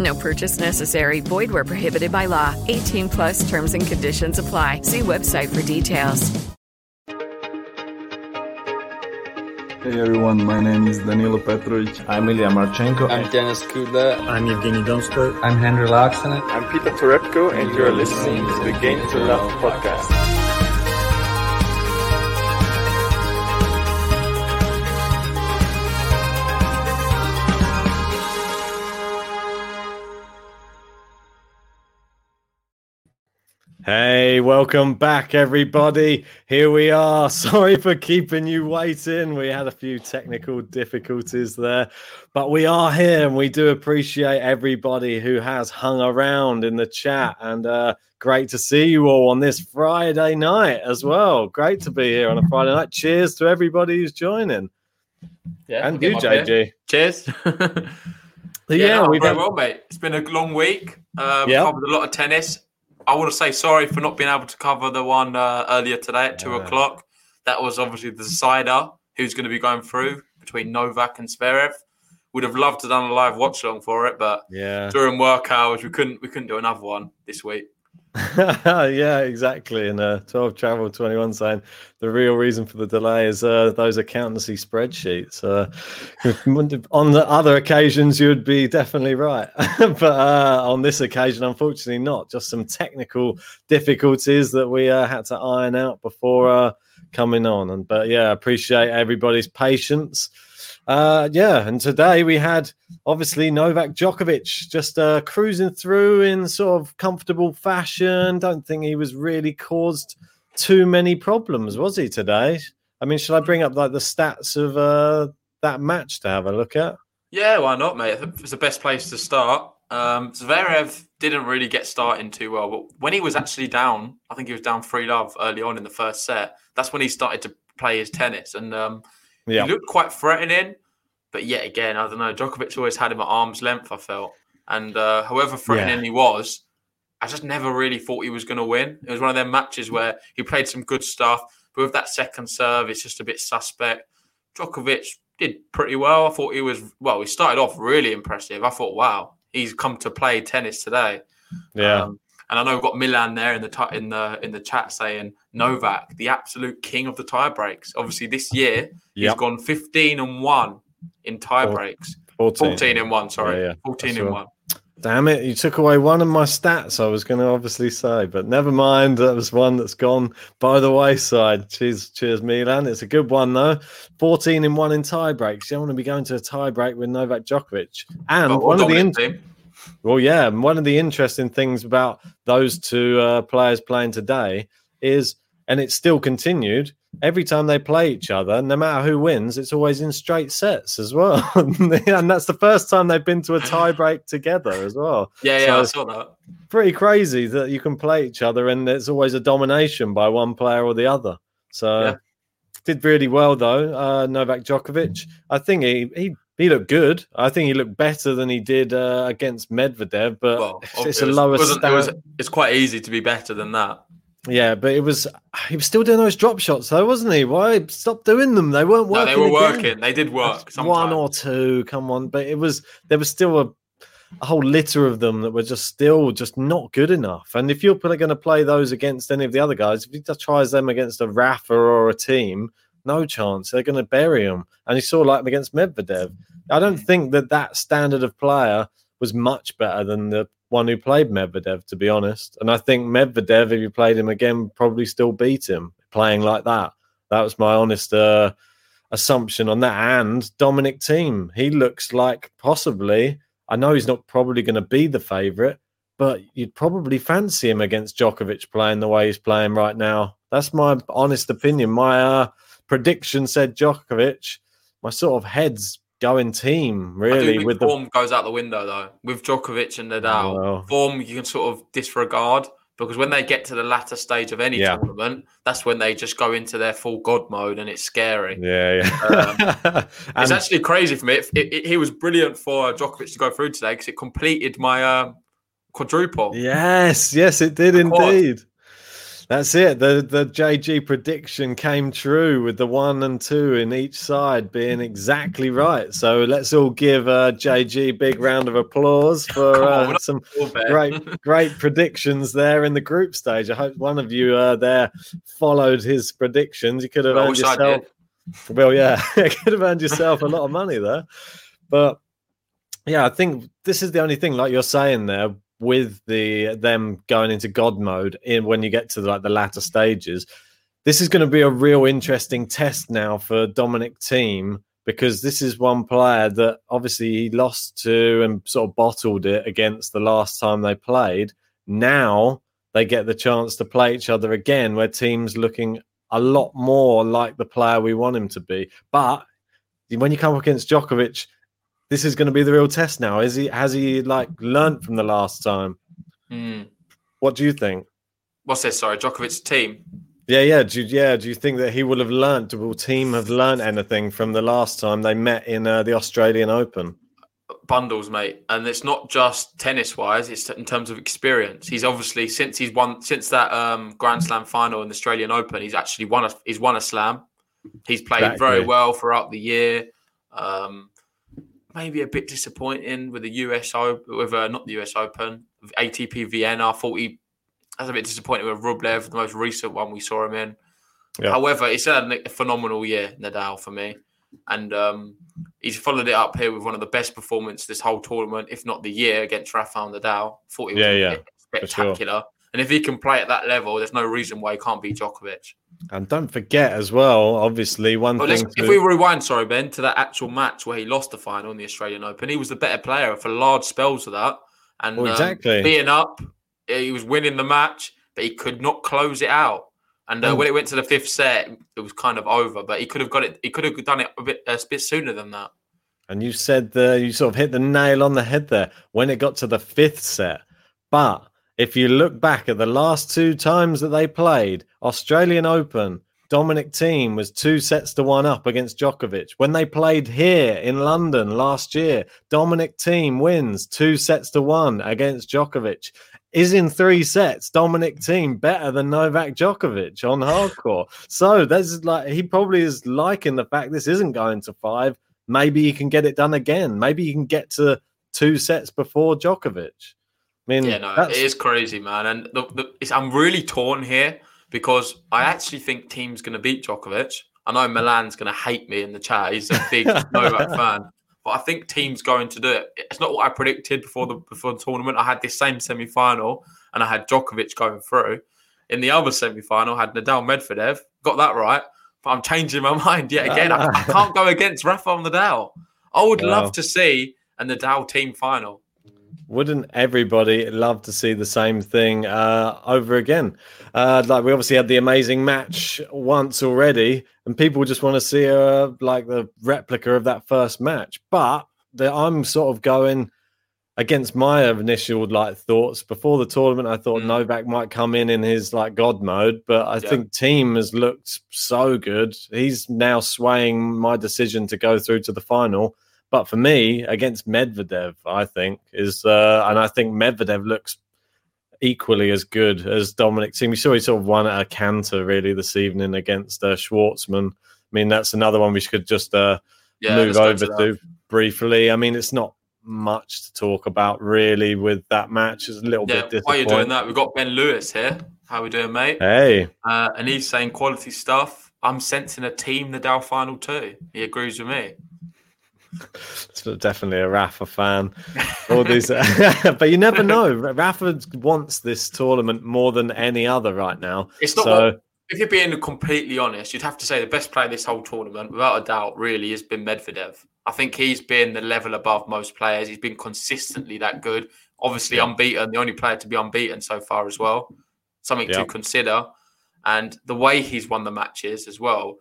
No purchase necessary. Void where prohibited by law. 18 plus terms and conditions apply. See website for details. Hey everyone, my name is Danilo Petrovic. I'm Ilya Marchenko. I'm Denis Kudla. I'm Evgeny Donskoy. I'm Henry Laaksonen. I'm Peter Torebko, and you're listening to the Game to Love podcast. Hey, welcome back, everybody. Here we are. Sorry for keeping you waiting. We had a few technical difficulties there, but we are here and we do appreciate everybody who has hung around in the chat. And uh, great to see you all on this Friday night as well. Great to be here on a Friday night. Cheers to everybody who's joining. Yeah, and you, JG. Cheers. yeah, yeah no, we've very well, mate. It's been a long week. Um, Yep. Covered a lot of tennis. I want to say sorry for not being able to cover the one uh, earlier today at two Yeah. o'clock. That was obviously the decider who's going to be going through between Novak and Zverev. Would have loved to done a live watch along for it, but Yeah. during work hours we couldn't we couldn't do another one this week. yeah, exactly. And uh, 12 Travel 21 saying the real reason for the delay is uh, those accountancy spreadsheets. Uh, on the other occasions, you would be definitely right. but uh, on this occasion, unfortunately, not. Just some technical difficulties that we uh, had to iron out before uh, coming on. And But yeah, appreciate everybody's patience. Uh, yeah, and today we had obviously Novak Djokovic just uh, cruising through in sort of comfortable fashion. Don't think he was really caused too many problems, was he today? I mean, should I bring up like the stats of uh, that match to have a look at? Yeah, why not, mate? It's the best place to start. Um, Zverev didn't really get starting too well, but when he was actually down, I think he was down three love early on in the first set. That's when he started to play his tennis, and um, Yeah. he looked quite threatening. But yet again, I don't know. Djokovic always had him at arm's length. I felt, and uh, however threatening Yeah. he was, I just never really thought he was going to win. It was one of them matches where he played some good stuff, but with that second serve, it's just a bit suspect. Djokovic did pretty well. I thought he was well. He started off really impressive. I thought, wow, he's come to play tennis today. Yeah. Um, and I know we've got Milan there in the ti- in the in the chat saying Novak, the absolute king of the tie breaks. Obviously, this year he's gone 15 and one in tie Four- breaks. 14. 14 and one, sorry, Yeah, yeah. 14 That's and right. one. Damn it, you took away one of my stats I was going to obviously say, but never mind. That was one that's gone by the wayside. Cheers, cheers, Milan. It's a good one, though. 14 in one in tie breaks. You don't want to be going to a tie break with Novak Djokovic. And But one of the. In- team. well, yeah, and one of the interesting things about those two uh, players playing today is, and it's still continued, every time they play each other, no matter who wins, it's always in straight sets as well. and that's the first time they've been to a tiebreak together as well. Yeah, yeah, So I saw that. pretty crazy that you can play each other and it's always a domination by one player or the other. So Yeah. did really well though, uh, Novak Djokovic. I think he he he looked good. I think he looked better than he did uh, against Medvedev, but Well, it's a lower it was- it's quite easy to be better than that. Yeah, but it was he was still doing those drop shots though, wasn't he? Why stop doing them? They weren't working. No, they were again. working. They did work. One or two, come on. But it was there was still a, a whole litter of them that were just still just not good enough. And if you're going to play those against any of the other guys, if he just tries them against a Rafa or a Thiem, no chance. They're going to bury him. And you saw like against Medvedev. I don't hmm. think that that standard of player was much better than the one who played Medvedev, to be honest. And I think Medvedev, if you played him again, probably still beat him playing like that. That was my honest uh, assumption on that. And Dominic Thiem, he looks like possibly. I know he's not probably going to be the favourite, but you'd probably fancy him against Djokovic playing the way he's playing right now. That's my honest opinion. My uh, prediction said Djokovic. My sort of heads going Thiem really with the form goes out the window though. With Djokovic and Nadal, Well. form you can sort of disregard because when they get to the latter stage of any Yeah. tournament, that's when they just go into their full god mode and it's scary. yeah, yeah. It's And- actually crazy for me. It, it, it- he was brilliant for Djokovic to go through today because it completed my uh, quadruple. Yes, yes, it did indeed. That's it. The the JG prediction came true with the one and two in each side being exactly right. So let's all give uh, JG a big round of applause for on, uh, some great great predictions there in the group stage. I hope one of you uh, there followed his predictions. You could have earned yourself. Well, yeah, you could have earned yourself a lot of money there. But yeah, I think this is the only thing, like you're saying there, with the them going into God mode in when you get to like the latter stages. This is going to be a real interesting test now for Dominic Thiem because this is one player that obviously he lost to and sort of bottled it against the last time they played. Now they get the chance to play each other again, where Thiem's looking a lot more like the player we want him to be. But when you come up against Djokovic, this is going to be the real test now. Is he has he like learnt from the last time? Hmm. What do you think? What's this? Sorry, Djokovic's team. Yeah, yeah, do you, yeah. Do you think that he will have learnt? Will Thiem have learnt anything from the last time they met in uh, the Australian Open? bundles, mate, and it's not just tennis wise; it's in terms of experience. He's obviously since he's won since that um, Grand Slam final in the Australian Open, he's actually won a he's won a slam. He's played Exactly. very well throughout the year. Um, maybe a bit disappointing with the US Open, with uh, not the US Open, ATP Vienna. I thought he was a bit disappointed with Rublev, the most recent one we saw him in. Yeah. However, he's had a phenomenal year, Nadal, for me. And um, he's followed it up here with one of the best performances this whole tournament, if not the year, against Rafael Nadal. Thought he was Yeah, yeah, for sure. spectacular. And if he can play at that level, there's no reason why he can't beat Djokovic. And don't forget as well, obviously, one let's, thing. if we rewind, sorry, Ben, to that actual match where he lost the final in the Australian Open, he was the better player for large spells of that. And Well, um, exactly. being up, he was winning the match, but he could not close it out. And uh, And- when it went to the fifth set, it was kind of over. But he could have got it. He could have done it a bit, a bit sooner than that. And you said the you sort of hit the nail on the head there when it got to the fifth set. But if you look back at the last two times that they played, Australian Open, Dominic Thiem was two sets to one up against Djokovic. When they played here in London last year, Dominic Thiem wins two sets to one against Djokovic. Is in three sets, Dominic Thiem better than Novak Djokovic on hard court. So that's like he probably is liking the fact this isn't going to five maybe you can get it done again. Maybe you can get to two sets before Djokovic. I mean, Yeah, no, that's- it is crazy, man. And the, the, it's, I'm really torn here because I actually think Thiem's going to beat Djokovic. I know Milan's going to hate me in the chat. He's a big Novak fan, but I think Thiem's going to do it. It's not what I predicted before the before the tournament. I had this same semi final, and I had Djokovic going through. In the other semi final, I had Nadal Medvedev. Got that right, but I'm changing my mind yet again. I, I can't go against Rafael Nadal. I would Wow. love to see a Nadal Thiem final. Wouldn't everybody love to see the same thing uh, over again? Uh, like we obviously had the amazing match once already, and people just want to see a like the replica of that first match. But the, I'm sort of going against my initial like thoughts before the tournament. I thought Mm. Novak might come in in his like God mode, but I Yeah. think Thiem has looked so good. He's now swaying my decision to go through to the final. But for me, against Medvedev, I think is, uh, and I think Medvedev looks equally as good as Dominic Thiem. We saw he sort of won at a canter really this evening against uh, Schwartzman. I mean, that's another one we could just uh, Yeah, move over to to, briefly. I mean, it's not much to talk about really with that match. It's a little Yeah, bit while you're disappointing. doing that, we've got Ben Lewis here. How are we doing, mate? Hey, Uh, and he's saying quality stuff. I'm sensing a Thiem the Dow final too. He agrees with me. it's definitely a Rafa fan. All these, but you never know. Rafa wants this tournament more than any other right now. It's not. So what, if you're being completely honest, you'd have to say the best player this whole tournament, without a doubt, really has been Medvedev. I think he's been the level above most players. He's been consistently that good. Obviously, unbeaten, the only player to be unbeaten so far as well. Something Yeah. to consider. And the way he's won the matches as well,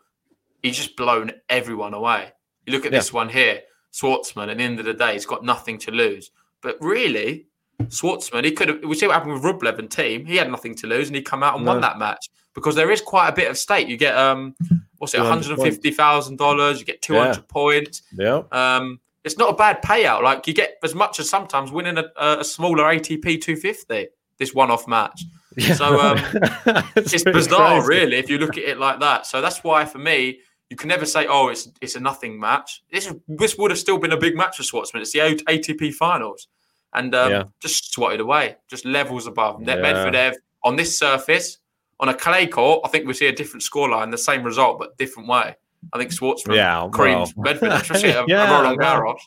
he's just blown everyone away. You look at Yeah. this one here, Schwartzman, at the end of the day, he's got nothing to lose. But really, Schwartzman, he could have. We see what happened with Rublev and Thiem. He had nothing to lose, and he come out and won that match because there is quite a bit of stake. You get um, what's it, one 200 hundred and fifty thousand dollars. You get two hundred points. yeah, Um, it's not a bad payout. Like you get as much as sometimes winning a, a smaller ATP two fifty. This one-off match. yeah. So, um, it's, It's bizarre, crazy. really, if you look at it like that. So that's why, for me, you can never say, "Oh, it's it's a nothing match." This this would have still been a big match for Schwartzman. It's the ATP Finals, and um, Yeah. just swatted away, just levels above. Yeah. Medvedev on this surface, on a clay court, I think we see a different scoreline, the same result but different way. I think Schwartzman Yeah, creams well. Medvedev, especially Yeah, Roland. Garros.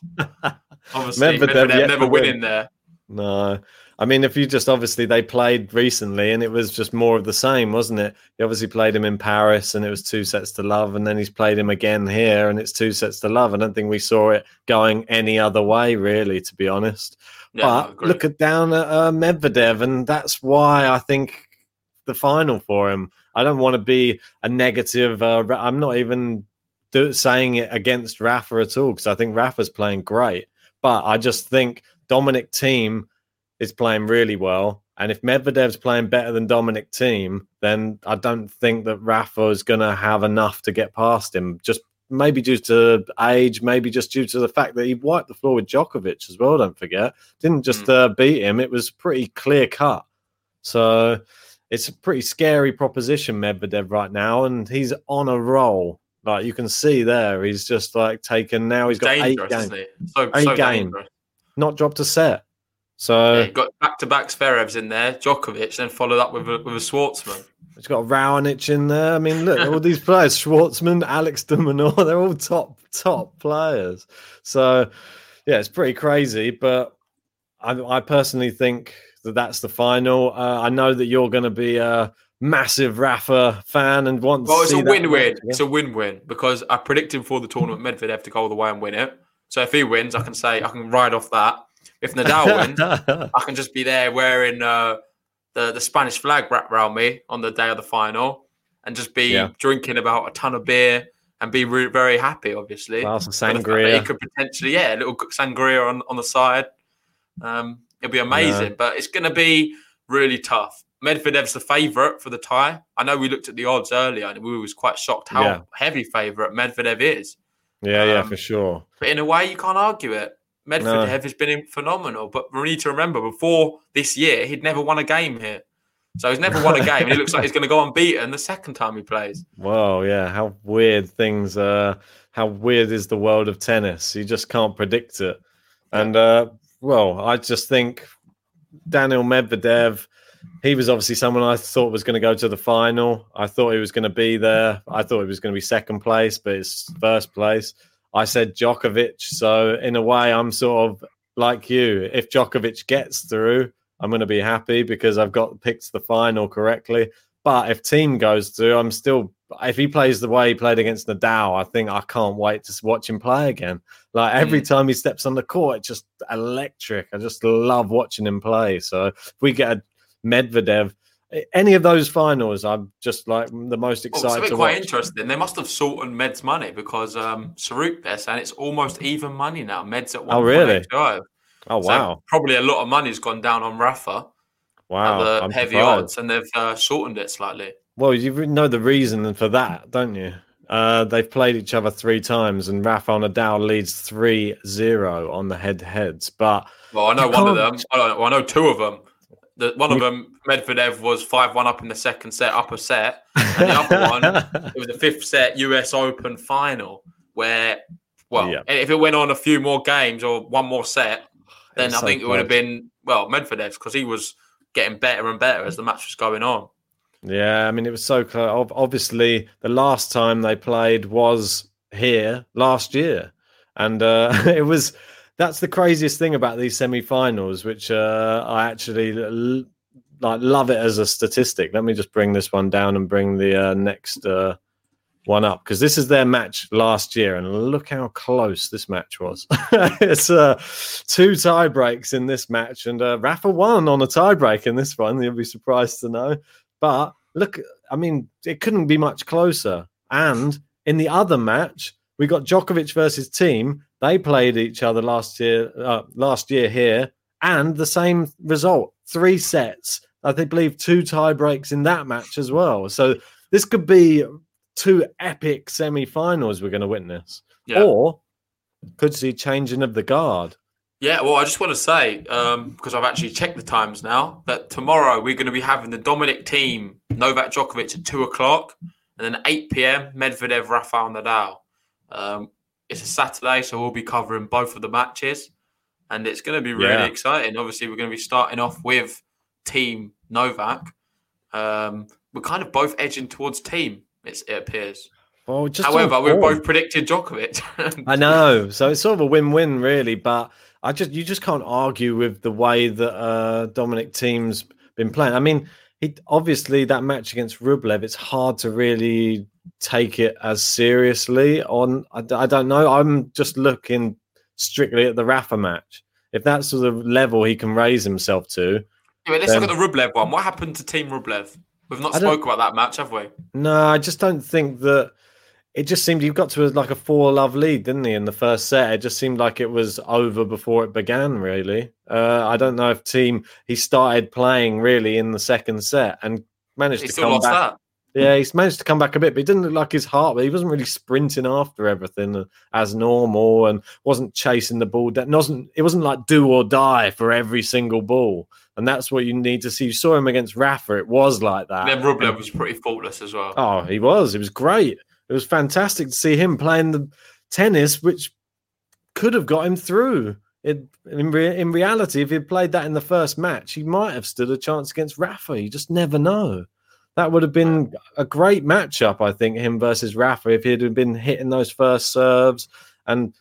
Obviously, Medvedev Medvedev, never win. winning there. No. I mean, if you just obviously they played recently and it was just more of the same, wasn't it? He obviously played him in Paris and it was two sets to love, and then he's played him again here and it's two sets to love. I don't think we saw it going any other way, really, to be honest. Yeah, but look at down at uh, Medvedev, and that's why I think the final for him. I don't want to be a negative. Uh, I'm not even do, saying it against Rafa at all because I think Rafa's playing great, but I just think Dominic Thiem is playing really well. And if Medvedev's playing better than Dominic Thiem, then I don't think that Rafa is going to have enough to get past him. Just maybe due to age, maybe just due to the fact that he wiped the floor with Djokovic as well. Don't forget, didn't just uh, beat him; it was pretty clear cut. So it's a pretty scary proposition, Medvedev, right now, and he's on a roll. Like you can see there, he's just like taken now. He's got eight dangerous, games, isn't he? So, Eight so games. dangerous. not dropped a set. So Yeah, got back to back Zverevs in there, Djokovic, then followed up with a, with a Schwartzman. It's got Raonic in there. I mean, look, all these players, Schwartzman, Alex de they're all top, top players. So, yeah, it's pretty crazy. But I, I personally think that that's the final. Uh, I know that you're going to be a massive Rafa fan and want Well, to it's see a win-win. It's a win-win because I predicted for the tournament Medvedev to go all the way and win it. So if he wins, I can say I can ride off that. If Nadal wins. I can just be there wearing uh, the the Spanish flag wrapped around me on the day of the final, and just be Yeah. drinking about a ton of beer and be re- very happy. Obviously, Glass of for the fact that sangria. He could potentially, yeah, a little sangria on on the side. Um, it'll be amazing, but it's going to be really tough. Medvedev's the favourite for the tie. I know we looked at the odds earlier and we was quite shocked how Yeah. heavy favourite Medvedev is. yeah, yeah, Um, for sure. But in a way, you can't argue it. Medvedev No. has been phenomenal, but we need to remember before this year, he'd never won a game here. So he's never won a game. and he looks like he's going to go unbeaten the second time he plays. Wow, yeah, how weird things are! how weird is the world of tennis. You just can't predict it. And uh well, I just think Daniil Medvedev, he was obviously someone I thought was going to go to the final. I thought he was going to be there. I thought he was going to be second place, but it's first place. I said Djokovic, so in a way I'm sort of like you. If Djokovic gets through, I'm going to be happy because I've got picked the final correctly. But if Thiem goes through, I'm still. If he plays the way he played against Nadal, I think I can't wait to watch him play again. Like every mm. time he steps on the court, it's just electric. I just love watching him play. So if we get a Medvedev, any of those finals, I'm just like the most Oh, excited something to quite watch. interesting. They must have sorted Med's money because um, Saruk there saying it's almost even money now. Med's at one. Oh, really? Oh wow, probably a lot of money's gone down on Rafa wow! the I'm heavy surprised. odds, and they've uh, shortened it slightly. Well, you know the reason for that, don't you? Uh, they've played each other three times, and Rafa Nadal leads 3 0 on the head to heads. But Well, I know one of them. can't- I, don't, well, I know two of them. The, one of them, Medvedev, was five one up in the second set, upper set, and the other one, it was the fifth set U.S. Open final, where, well, Yeah. if it went on a few more games or one more set, then I so think it would have been well Medvedev's because he was getting better and better as the match was going on. Yeah, I mean, it was so close. Obviously, the last time they played was here last year, and uh, it was. That's the craziest thing about these semi-finals, which uh, I actually like love it as a statistic. Let me just bring this one down and bring the uh, next uh, one up because this is their match last year, and look how close this match was. it's uh, two tie breaks in this match, and uh, Rafa won on a tie break in this one. You'll be surprised to know. But look, I mean, it couldn't be much closer. And in the other match, we got Djokovic versus Thiem. They played each other last year. Uh, last year here, and the same result: three sets. I think believe two tie breaks in that match as well. So this could be two epic semi-finals we're going to witness, Yeah. or could see changing of the guard. Yeah, well, I just want to say, um, because I've actually checked the times now, that tomorrow we're going to be having the Dominic Thiem, Novak Djokovic at 2 o'clock, and then 8 p.m., Medvedev, Rafael Nadal. Um, it's a Saturday, so we'll be covering both of the matches, and it's going to be really Yeah. exciting. Obviously, we're going to be starting off with Thiem Novak. Um, we're kind of both edging towards Thiem, it's, it appears. Well, just However, we've both predicted Djokovic. I know. So it's sort of a win-win, really. But I just you just can't argue with the way that uh, Dominic Thiem's been playing. I mean, he obviously that match against Rublev. It's hard to really take it as seriously. On I don't know. I'm just looking strictly at the Rafa match. If that's the level he can raise himself to, let's look at the Rublev one. What happened to Thiem Rublev? We've not spoke about that match, have we? No, I just don't think that. It just seemed you got to like a four love lead, didn't he, in the first set? It just seemed like it was over before it began. Really, uh, I don't know if Thiem he started playing really in the second set and managed He to come lost back. that. Yeah, he's managed to come back a bit, but he didn't look like his heart. But he wasn't really sprinting after everything as normal, and wasn't chasing the ball. That wasn't. It wasn't like do or die for every single ball, and that's what you need to see. You saw him against Rafa. It was like that. And then Rublev was pretty faultless as well. Oh, he was. It was great. It was fantastic to see him playing the tennis, which could have got him through. It, in, re- in reality, if he'd played that in the first match, he might have stood a chance against Rafa. You just never know. That would have been a great matchup, I think, him versus Rafa, if he'd have been hitting those first serves. And,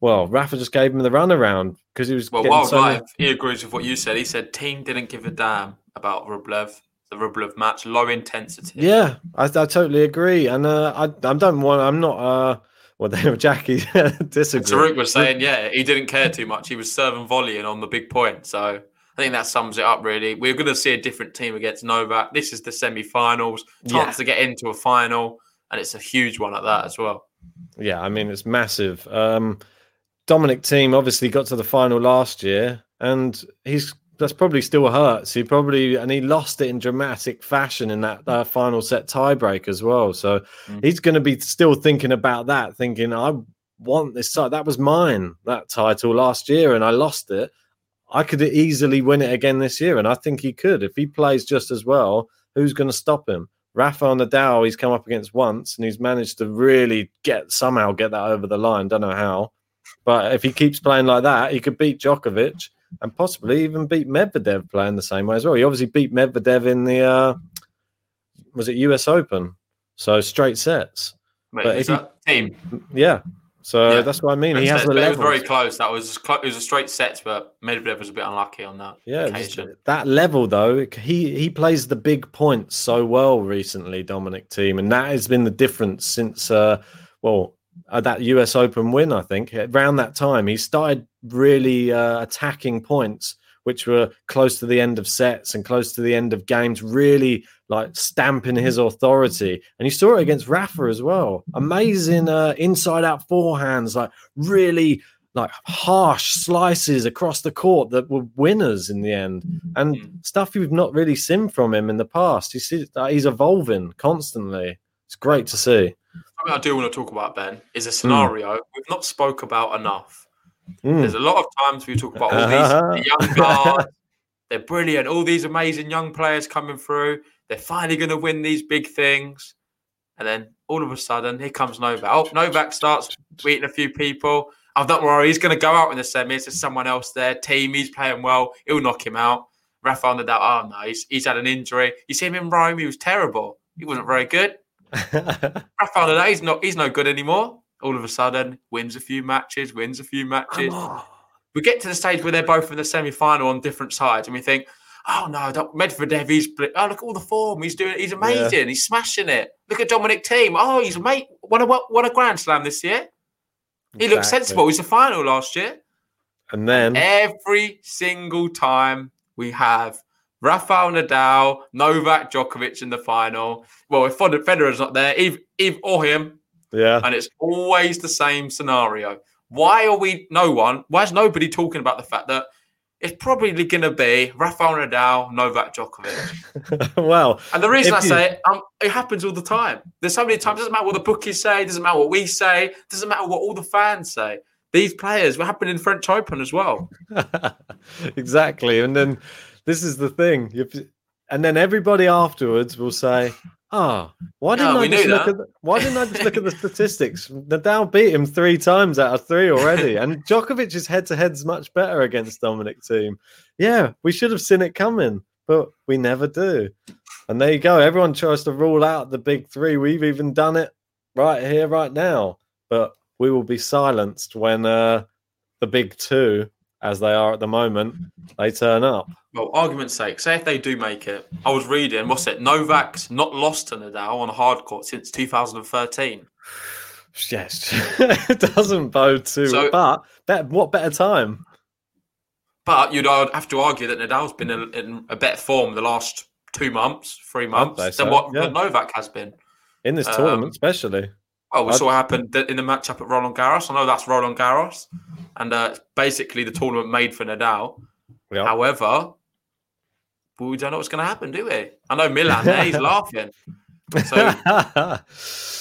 well, Rafa just gave him the runaround because he was Well, Wild so he agrees with what you said. He said Thiem didn't give a damn about Rublev, the Rublev match, low intensity. Yeah, I, I totally agree, and uh, I I don't want. I'm not. Uh, well, there, Jackie disagree. Taruk was saying, yeah, he didn't care too much. He was serving volleying on the big point. So I think that sums it up, really. We're going to see a different Thiem against Novak. This is the semi finals, chance Yeah. to get into a final, and it's a huge one at that as well. Yeah, I mean it's massive. Um, Dominic Thiem obviously got to the final last year, and he's that's probably still hurts. He probably and he lost it in dramatic fashion in that uh, final set tiebreak as well. So Mm. he's going to be still thinking about that, thinking I want this. That was mine that title last year, and I lost it. I could easily win it again this year, and I think he could if he plays just as well. Who's going to stop him? Rafael Nadal, he's come up against once, and he's managed to really get somehow get that over the line. Don't know how, but if he keeps playing like that, he could beat Djokovic and possibly even beat Medvedev playing the same way as well. He obviously beat Medvedev in the uh, was it U.S. Open, so straight sets. But is if that Thiem? Yeah, so Yeah. that's what I mean. He It has was- the it was level. very close. That was it was a straight set, but Medvedev was a bit unlucky on that Yeah, occasion. that level though, he he plays the big points so well recently, Dominic Thiem, and that has been the difference since uh well uh, that US Open win. I think around that time he started really uh, attacking points, which were close to the end of sets and close to the end of games, really like stamping his authority. And you saw it against Rafa as well. Amazing uh, inside out forehands, like really like harsh slices across the court that were winners in the end, and Mm. stuff you've not really seen from him in the past. You see that he's evolving constantly. It's great to see. Something I do want to talk about, Ben, is a scenario we've not spoke about enough. Mm. There's a lot of times we talk about all these the young guard, They're brilliant. All these amazing young players coming through. They're finally going to win these big things. And then all of a sudden, here comes Novak. Oh, Novak starts beating a few people. I'm not worried. he's going to go out in the semis. There's someone else there. Thiem, he's playing well. He'll knock him out. Rafael Nadal, oh no, he's, he's had an injury. You see him in Rome, he was terrible. He wasn't very good. Rafael Nadal, he's not, he's no good anymore. All of a sudden, wins a few matches, wins a few matches. We get to the stage where they're both in the semi-final on different sides, and we think, oh no, Medvedev, he's oh look at all the form he's doing, he's amazing, yeah. he's smashing it. Look at Dominic Thiem, oh he's mate, won a won a Grand Slam this year. He exactly. looks sensible. He's a final last year. And then every single time we have Rafael Nadal, Novak Djokovic in the final. Well, if Federer's not there, Eve, Eve or him. Yeah. And it's always the same scenario. Why are we, no one, why is nobody talking about the fact that it's probably going to be Rafael Nadal, Novak Djokovic. well, and the reason I you... say it, um, it happens all the time. There's so many times. It doesn't matter what the bookies say. Doesn't matter what we say. Doesn't matter what all the fans say. These players were happening in French Open as well. exactly, and then this is the thing. And then everybody afterwards will say, Oh, why didn't I just look that. at the, why didn't I just look at the statistics? Nadal beat him three times out of three already, and Djokovic's head to head's much better against Dominic Thiem. Yeah, we should have seen it coming, but we never do. And there you go. Everyone tries to rule out the big three. We've even done it right here, right now. But we will be silenced when uh, the big two, as they are at the moment, they turn up well, argument's sake, say if they do make it, I was reading, what's it? Novak's not lost to Nadal on a hard court since 2013. Yes, it doesn't bode too. So, but better, what better time? But you'd have to argue that Nadal's been in, in a better form the last two months, three months than so. what, yeah. Novak has been in this um, tournament, especially. Well, we I'd... saw what happened in the matchup at Roland Garros. I know that's Roland Garros, and uh, basically the tournament made for Nadal. Yep. However, we don't know what's going to happen, do we? I know Milan there, he's laughing. So I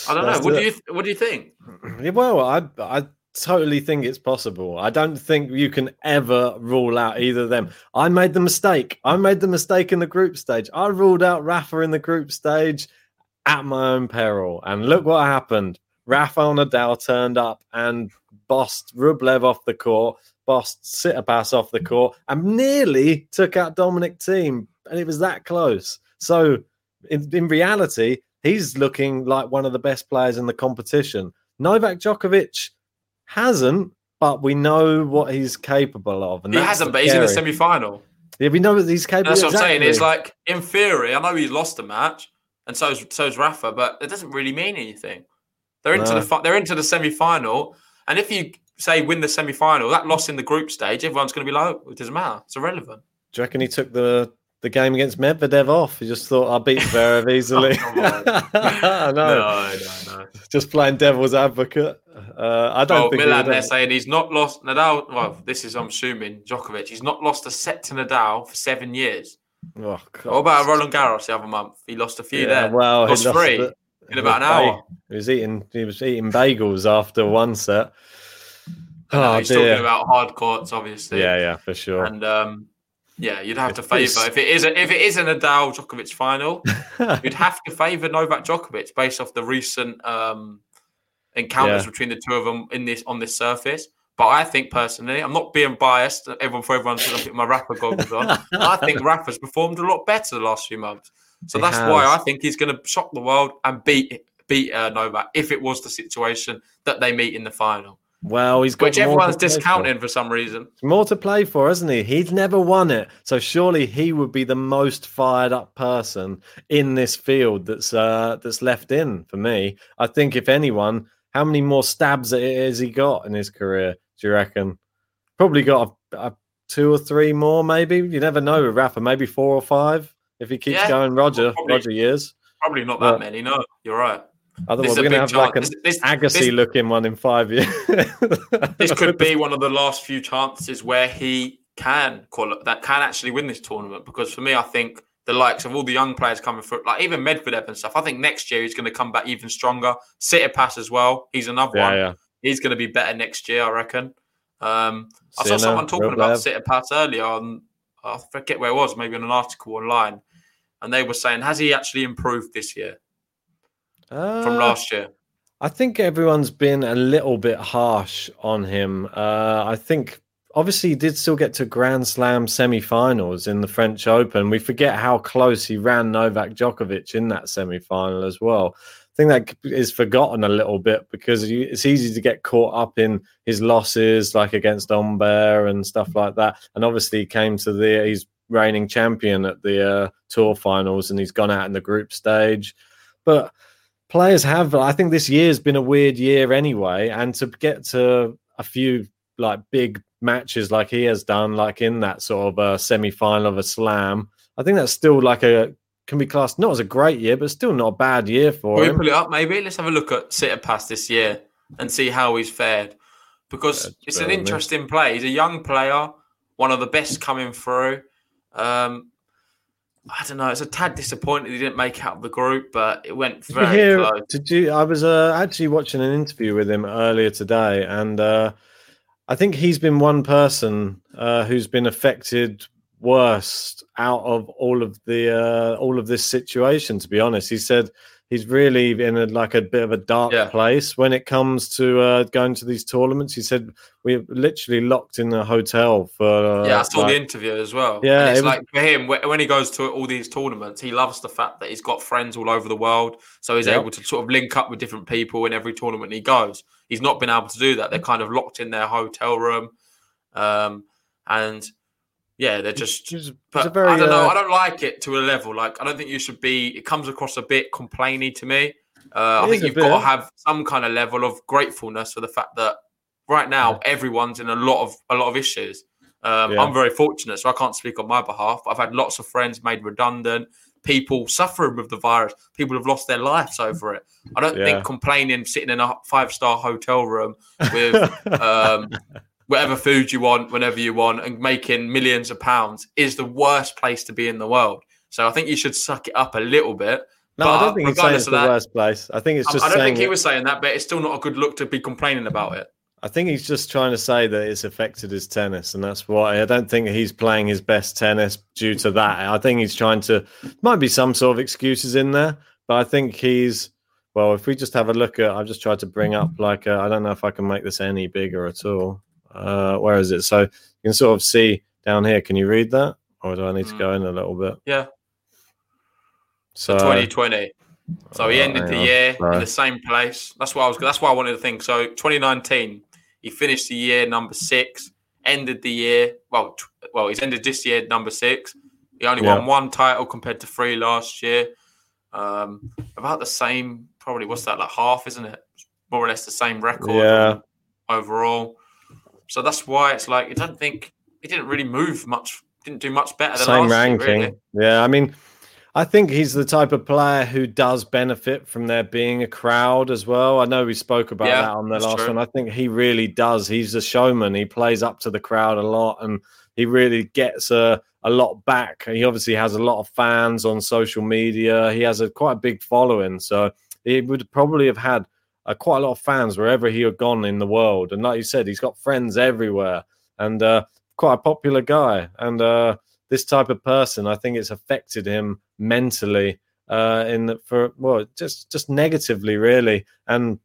don't know. What do you What do you think? Well, I I totally think it's possible. I don't think you can ever rule out either of them. I made the mistake. I made the mistake in the group stage. I ruled out Rafa in the group stage at my own peril, and look what happened. Rafael Nadal turned up and bossed Rublev off the court bossed Tsitsipas off the court and nearly took out Dominic Thiem. and it was that close. So, in, in reality, he's looking like one of the best players in the competition. Novak Djokovic hasn't, but we know what he's capable of. And he hasn't, but he's in the semi final. Yeah, we know that he's capable. That's what exactly. I'm saying. It's like in theory, I know he's lost a match, and so's so's Rafa, but it doesn't really mean anything. They're into no. the they're into the semi final, and if you say win the semi final, that loss in the group stage, everyone's going to be like, oh, it doesn't matter. It's irrelevant. Do you reckon he took the the game against Medvedev off? He just thought I'll beat Zverev easily. oh, no. no, no, no. Just playing devil's advocate. Uh, I don't well, think Milan, they're saying he's not lost Nadal. Well, this is I'm assuming Djokovic. He's not lost a set to Nadal for seven years. Oh. What about Roland Garros the other month? He lost a few yeah, there. Well, lost, lost three the, in about an hour. He was eating. He was eating bagels after one set. Oh, he's dear. talking about hard courts, obviously. Yeah, yeah, for sure. And um, yeah, you'd have to favour if it is a, if it isn't a Nadal Djokovic final, you'd have to favour Novak Djokovic based off the recent um, encounters yeah. between the two of them in this on this surface. But I think personally, I'm not being biased. Everyone for everyone to put my Rafa goggles on. I think Rafa's performed a lot better the last few months. So that's has. why I think he's going to shock the world and beat beat uh, Novak if it was the situation that they meet in the final. Well, he's got which everyone's discounting for. for. some reason. More to play for, isn't he? He's never won it, so surely he would be the most fired up person in this field that's uh, that's left in for me. I think if anyone, how many more stabs has he got in his career? Do you reckon? Probably got a, a two or three more, maybe. You never know with Rafa. Maybe four or five if he keeps yeah, going. Roger, probably, Roger years. Probably not that but, many. No, you're right. Otherwise, we're going to have chance. like an this, Agassi this, looking one in five years. this could be one of the last few chances where he can call it, that can actually win this tournament. Because for me, I think the likes of all the young players coming through, like even Medvedev and stuff, I think next year he's going to come back even stronger. Tsitsipas as well. He's another yeah, one. Yeah. He's going to be better next year, I reckon. Um, I saw someone talking about Tsitsipas earlier on I forget where it was, maybe on an article online, and they were saying, has he actually improved this year Uh, from last year? I think everyone's been a little bit harsh on him. Uh, I think obviously he did still get to Grand Slam semi-finals in the French Open. We forget how close he ran Novak Djokovic in that semi-final as well. I think that is forgotten a little bit because it's easy to get caught up in his losses, like against Humbert and stuff like that. And obviously, he came to the he's reigning champion at the uh, tour finals, and he's gone out in the group stage. But players have, I think, this year's been a weird year anyway, and to get to a few like big matches like he has done, like in that sort of uh, semi-final of a slam, I think that's still like a can be classed not as a great year, but still not a bad year for we him. pull it up maybe? Let's have a look at Sitter this year and see how he's fared. Because That's it's an interesting play. He's a young player, one of the best coming through. Um, I don't know. It's a tad disappointed he didn't make out of the group, but it went Did you very hear? close. Did you? I was uh, actually watching an interview with him earlier today, and uh, I think he's been one person uh, who's been affected worst out of all of the uh, all of this situation. To be honest, he said he's really in a, like a bit of a dark Yeah. place when it comes to uh, going to these tournaments. He said we're literally locked in a hotel for. Uh, Yeah, I saw like- the interview as well. Yeah, and it's it was- like for him when he goes to all these tournaments, he loves the fact that he's got friends all over the world, so he's Yep. able to sort of link up with different people in every tournament he goes. He's not been able to do that. They're kind of locked in their hotel room, um, and yeah, they're just. He's- he's But a very, I don't know. uh, I don't like it to a level. Like I don't think you should be. It comes across a bit complainy to me. Uh, I think you've got to have some kind of level of gratefulness for the fact that right now everyone's in a lot of a lot of issues. Um, Yeah. I'm very fortunate, so I can't speak on my behalf. But I've had lots of friends made redundant, people suffering with the virus, people have lost their lives over it. I don't Yeah. think complaining, sitting in a five star hotel room with um, whatever food you want, whenever you want, and making millions of pounds is the worst place to be in the world. So I think you should suck it up a little bit. no, I don't think he's saying it's the that- worst place. I think it's just I don't think he was saying that, but it's still not a good look to be complaining about it. I think he's just trying to say that it's affected his tennis, and that's why I don't think he's playing his best tennis due to that. I think he's trying to might be some sort of excuses in there, but I think he's well. If we just have a look at, I've just tried to bring up like I I don't know if I can make this any bigger at all. Uh, where is it? So you can sort of see down here. Can you read that, or do I need to go in a little bit? Yeah. So 2020. So he Oh, ended the year in the same place. That's why I was. That's why I wanted to think. So 2019, he finished the year number six. Ended the year well. T- well, he's ended this year number six. He only Yeah. won one title compared to three last year. Um, about the same, probably. What's that like half? Isn't it? More or less the same record. Yeah. Overall. So that's why it's like I don't think he didn't really move much. Didn't do much better than same last ranking. Year, really. Yeah, I mean, I think he's the type of player who does benefit from there being a crowd as well. I know we spoke about Yeah, that on the last true. one. I think he really does. He's a showman. He plays up to the crowd a lot, and he really gets a a lot back. He obviously has a lot of fans on social media. He has a quite a big following, so he would probably have had uh, quite a lot of fans wherever he had gone in the world. And like you said, he's got friends everywhere, and uh, quite a popular guy. And uh, this type of person, I think it's affected him mentally uh, in the, for well, just just negatively, really. And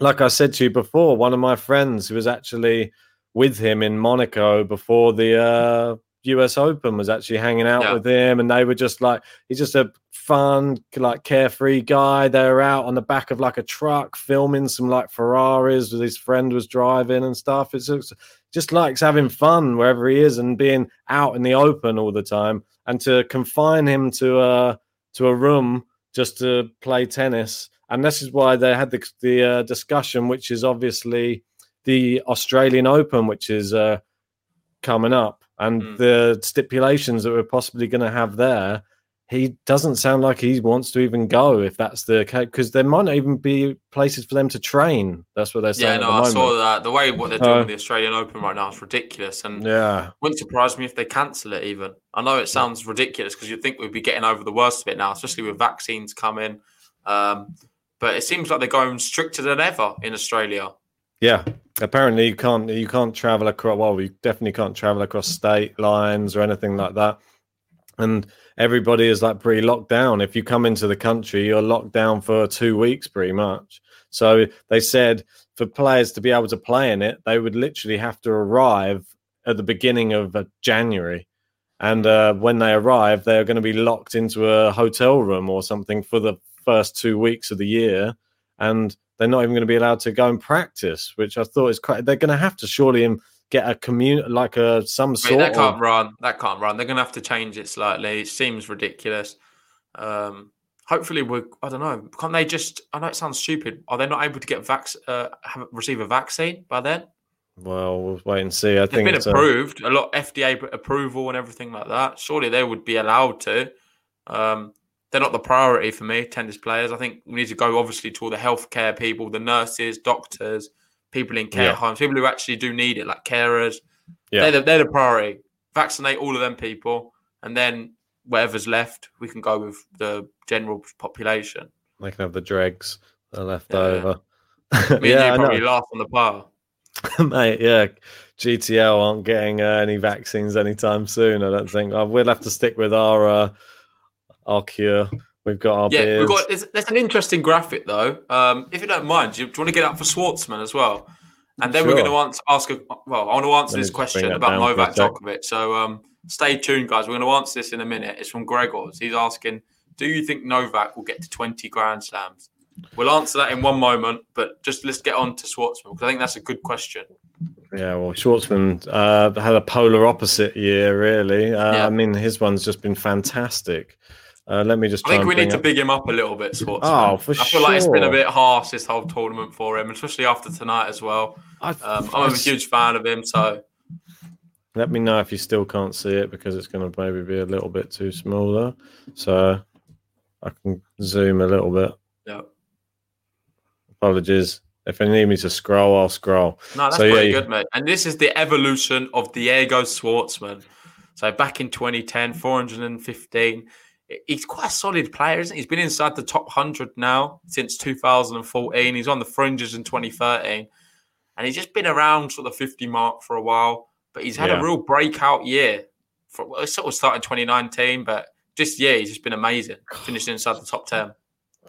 like I said to you before, one of my friends who was actually with him in Monaco before the uh, US Open was actually hanging out Yeah. with him, and they were just like he's just a fun, like carefree guy. They were out on the back of like a truck filming some like Ferraris with his friend was driving and stuff. It's just, just likes having fun wherever he is and being out in the open all the time. And to confine him to a to a room just to play tennis, and this is why they had the the uh, discussion, which is obviously the Australian Open, which is uh, coming up, and Mm. the stipulations that we're possibly going to have there. He doesn't sound like he wants to even go if that's the case, because there might not even be places for them to train. That's what they're saying. Yeah, no, I saw that. The way what they're doing Uh, with the Australian Open right now is ridiculous, and Yeah, wouldn't surprise me if they cancel it. Even I know it sounds ridiculous because you'd think we'd be getting over the worst of it now, especially with vaccines coming. Um, but it seems like they're going stricter than ever in Australia. yeah, apparently you can't you can't travel across. Well, you definitely can't travel across state lines or anything like that. And everybody is like pretty locked down. If you come into the country, you're locked down for two weeks, pretty much. So they said for players to be able to play in it, they would literally have to arrive at the beginning of uh, January. And uh, when they arrive, they're going to be locked into a hotel room or something for the first two weeks of the year. And they're not even going to be allowed to go and practice, which I thought is quite. They're going to have to surely get a community like a some sort. that can't of, run. That can't run. They're going to have to change it slightly. It seems ridiculous. Um, hopefully, we. I don't know. Can't they just? I know it sounds stupid. Are they not able to get vac? Uh, have, receive a vaccine by then? Well, we'll wait and see. I They've think been it's, approved. A lot FDA approval and everything like that. Surely they would be allowed to. Um, they're not the priority for me, tennis players. I think we need to go obviously to all the healthcare people, the nurses, doctors, people in care Yeah. homes, people who actually do need it, like carers. Yeah. They're, the, they're the priority. Vaccinate all of them people, and then whatever's left, we can go with the general population. they can have the dregs that are left Yeah. over. Me yeah, and you probably laugh on the bar. Mate, yeah, GTL aren't getting uh, any vaccines anytime soon. I don't think. Uh, we'll have to stick with our uh, our cure. We've got our Yeah, beers. we've got. There's, there's an interesting graphic though. Um, if you don't mind, do you, do you want to get up for Schwartzman as well? And then we're going to answer, ask. A, well, I want to answer this question about down for a Novak. Djokovic. So um, stay tuned, guys. We're going to answer this in a minute. It's from Gregors. He's asking, "Do you think Novak will get to 20 Grand Slams?" We'll answer that in one moment, but just let's get on to Schwartzman because I think that's a good question. Yeah, well, Schwartzman uh, had a polar opposite year, really. Uh, Yeah. I mean, his one's just been fantastic. Uh, let me just. I think we need to up- big him up a little bit, Schwartzman. Oh, for sure. I feel like it's been a bit harsh this whole tournament for him, especially after tonight as well. I- Um, I'm a I- huge fan of him, so Let me know if you still can't see it because it's going to maybe be a little bit too small there. So I can zoom a little bit. yeah. Apologies. If you need me to scroll, I'll scroll. No, that's So, pretty you- good, mate. And this is the evolution of Diego Schwartzman. So back in 2010, 415. He's quite a solid player, isn't he? He's been inside the top 100 now since 2014. He's on the fringes in 2013. And he's just been around sort of the 50 mark for a while. But he's had Yeah. a real breakout year. For, well, it sort of started 2019, but just, yeah, he's just been amazing. Finished inside the top 10.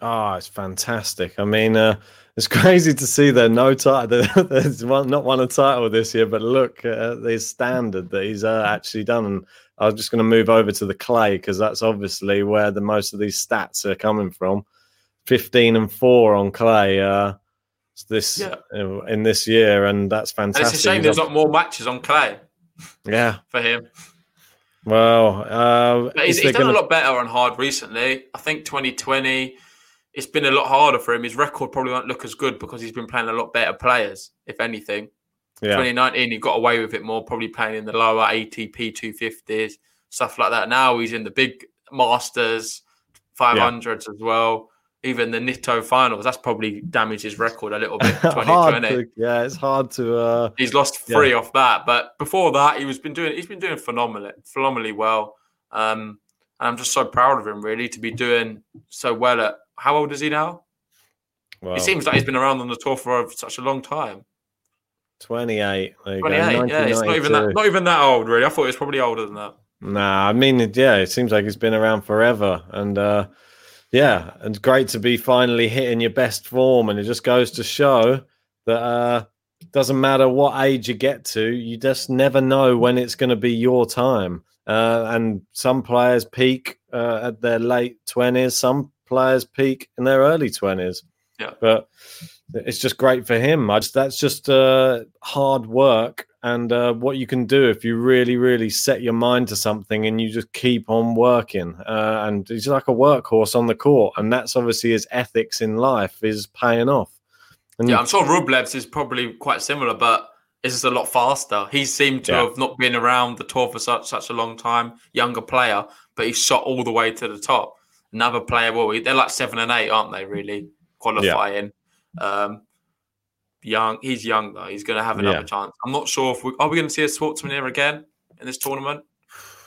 Oh, it's fantastic. I mean, uh, it's crazy to see there no title. There's one, not won a title this year, but look at the standard that he's uh, actually done. And I was just going to move over to the clay because that's obviously where the most of these stats are coming from. Fifteen and four on clay. Uh, this Yeah. uh, in this year, and that's And fantastic. it's a shame He's there's not more matches on clay yeah. for him. Well, uh, he's, he's done gonna- a lot better on hard recently. I think 2020, it's been a lot harder for him. His record probably won't look as good because he's been playing a lot better players, if anything. yeah. 2019, he got away with it more, probably playing in the lower ATP 250s, stuff like that. Now he's in the big Masters 500s as well. Even the Nitto finals, that's probably damaged his record a little bit. 2020. to, yeah, it's hard to. Uh, He's lost Yeah. three off that, but before that, he was been doing. He's been doing phenomenally, phenomenally well. Um, and I'm just so proud of him, really, to be doing so well. At how old is he now? well, It seems like he's been around on the tour for such a long time. 28. There you go, 28. Yeah, it's not even that. Not even that old, really. I thought he was probably older than that. Nah, I mean, yeah, it seems like it's been around forever, and uh, yeah, and great to be finally hitting your best form, and it just goes to show that uh, it doesn't matter what age you get to, you just never know when it's going to be your time. Uh, and some players peak uh, at their late twenties, some players peak in their early twenties. Yeah. but it's just great for him. I just that's just uh, hard work and uh, what you can do if you really, really set your mind to something and you just keep on working. Uh, and he's like a workhorse on the court, and that's obviously his ethics in life is paying off. And Yeah, I'm sure Rublev's is probably quite similar, but it's just a lot faster. He seemed to Yeah. have not been around the tour for such such a long time. Younger player, but he shot all the way to the top. Another player, well, they're like seven and eight, aren't they? Really qualifying. Um, young, he's young though. He's going to have another Yeah. chance. I'm not sure if we are we going to see a Schwartzman here again in this tournament.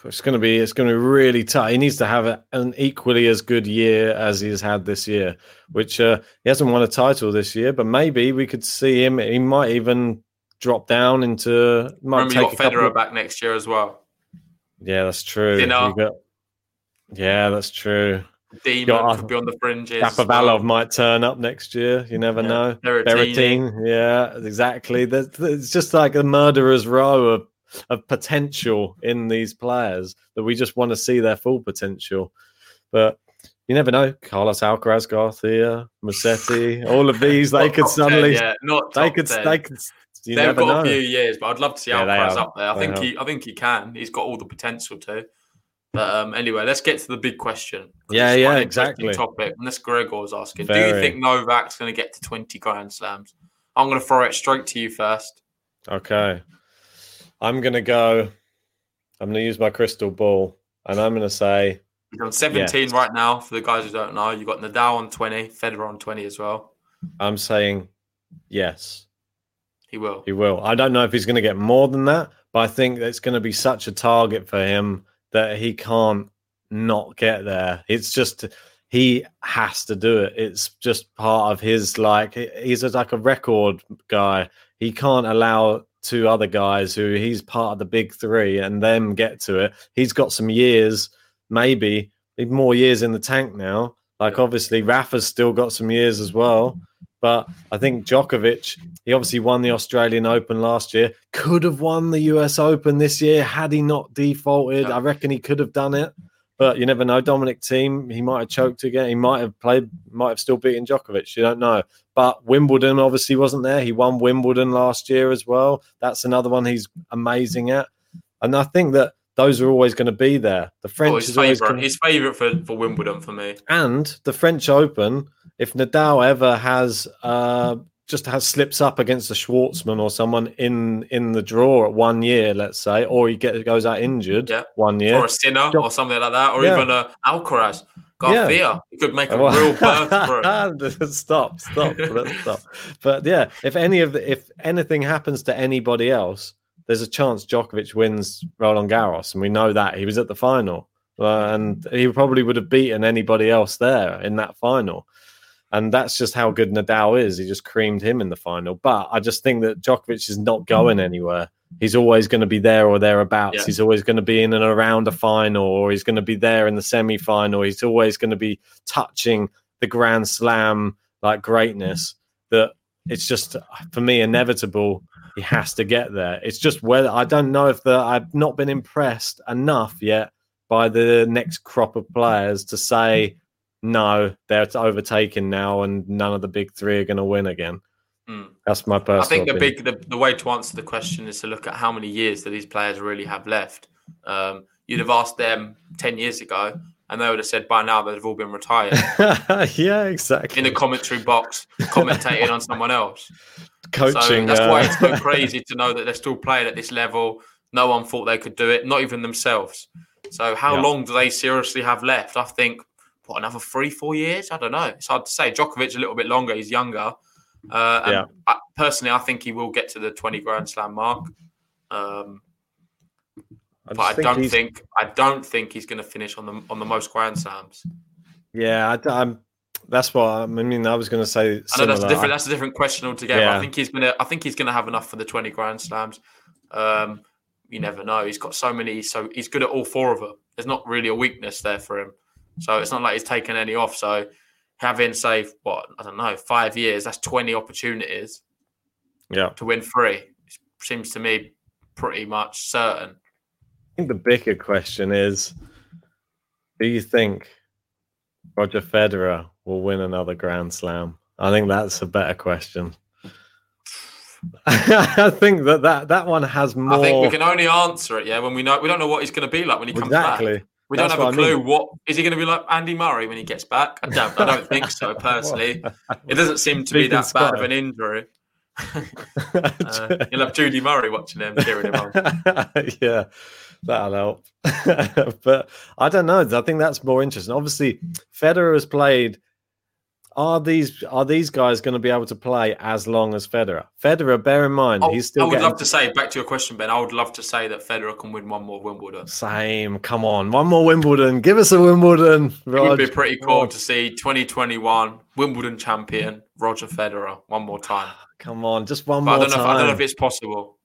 it's going to be it's going to be really tough. He needs to have a, an equally as good year as he's had this year, which uh, he hasn't won a title this year. But maybe we could see him. He might even drop down into. Might Remember, you take got Federer of- back next year as well. Yeah, that's true. You got- yeah, that's true. Demon could be on the fringes. well. might turn up next year. You never Yeah. know. Berrettini. Berrettini, yeah, exactly. There's, it's just like a murderer's row of, of potential in these players that we just want to see their full potential. But you never know. Carlos Alcaraz, Garcia, Musetti, all of these, they could top 10 suddenly, yet, not they could, 10. they could. They've got know. a few years, but I'd love to see Yeah, Alcaraz up there. I They think have. he, I think he can. He's got all the potential to. But um, anyway, let's get to the big question. Yeah, yeah, quite an interesting exactly. Topic. And this Gregor was asking: Do you think Novak's going to get to twenty Grand Slams? I'm going to throw it straight to you first. Okay. I'm going to go. I'm going to use my crystal ball and I'm going to say, He's on 17 Yes. right now. For the guys who don't know, you've got Nadal on 20, Federer on 20 as well. I'm saying yes. He will. He will. I don't know if he's going to get more than that, but I think it's going to be such a target for him that he can't not get there. It's just he has to do it. It's just part of his like he's like a record guy. He can't allow two other guys who he's part of the big three and them get to it. He's got some years, maybe more years in the tank now. Like obviously Rafa's still got some years as well. But I think Djokovic, he obviously won the Australian Open last year, could have won the US Open this year had he not defaulted. Yeah. I reckon he could have done it. But you never know. Dominic Thiem, he might have choked again. He might have played, might have still beaten Djokovic. You don't know. But Wimbledon obviously wasn't there. He won Wimbledon last year as well. That's another one he's amazing at. And I think that those are always going to be there. The French Oh, his is always favourite. gonna- His favourite for, for Wimbledon for me. and the French Open, if Nadal ever has uh, just has slips up against a Schwartzman or someone in in the draw at one year, let's say, or he get, goes out injured Yeah. one year, Or a Sinner or something like that. Or Yeah. even a Alcaraz. Garcia. He could make a Well- real burst for him. stop, stop, stop. But yeah, if any of the, if anything happens to anybody else, there's a chance Djokovic wins Roland Garros, and we know that he was at the final, uh, and he probably would have beaten anybody else there in that final. And that's just how good Nadal is. He just creamed him in the final. But I just think that Djokovic is not going anywhere. He's always going to be there or thereabouts. Yeah. He's always going to be in and around a final, or he's going to be there in the semi final. He's always going to be touching the Grand Slam like greatness. That it's just for me inevitable. He has to get there. It's just whether I don't know if the I've not been impressed enough yet by the next crop of players to say no, they're overtaken now, and none of the big three are going to win again. Mm. That's my personal. I think the opinion. big the, the way to answer the question is to look at how many years do these players really have left. Um, you'd have asked them ten years ago, and they would have said by now they've all been retired yeah, exactly. in the commentary box, commentating on someone else. Coaching. So that's uh, why it's so crazy to know that they're still playing at this level. No one thought they could do it, not even themselves. So how Yeah. long do they seriously have left? I think what another three, four years. I don't know. It's hard to say. Djokovic a little bit longer. He's younger. Uh, and Yeah. I, personally, I think he will get to the twenty Grand Slam mark. Um, I but I just don't he's- think I don't think he's going to finish on the on the most Grand Slams. Yeah, I, am That's what I mean. I was going to say. I know that's a different. That's a different question altogether. Yeah. I think he's gonna. I think he's gonna have enough for the twenty Grand Slams. Um, you never know. He's got so many. So he's good at all four of them. There's not really a weakness there for him. So it's not like he's taken any off. So having say what I don't know five years, that's twenty opportunities yeah. to win three. Seems to me pretty much certain. I think the bigger question is: Do you think Roger Federer will win another Grand Slam? I think that's a better question. I think that, that that one has more. I think we can only answer it, yeah, when we know we don't know what he's going to be like when he comes back. We That's don't have a what I clue. mean. What is he going to be like, Andy Murray, when he gets back? I don't. I don't think so. Personally, it doesn't seem to be Speaking that bad of an injury. Uh, you'll have Judy Murray watching him, cheering him on. yeah, that'll help. but I don't know. I think that's more interesting. Obviously, Federer has played. are these are these guys going to be able to play as long as Federer? Federer, bear in mind, I, he's still. I would getting... love to say back to your question, Ben. I would love to say that Federer can win one more Wimbledon. Same. Come on, one more Wimbledon. Give us a Wimbledon. Rog. It would be pretty cool to see 2021 Wimbledon champion Roger Federer one more time. Come on, just one but more I don't know time. If, I don't know if it's possible.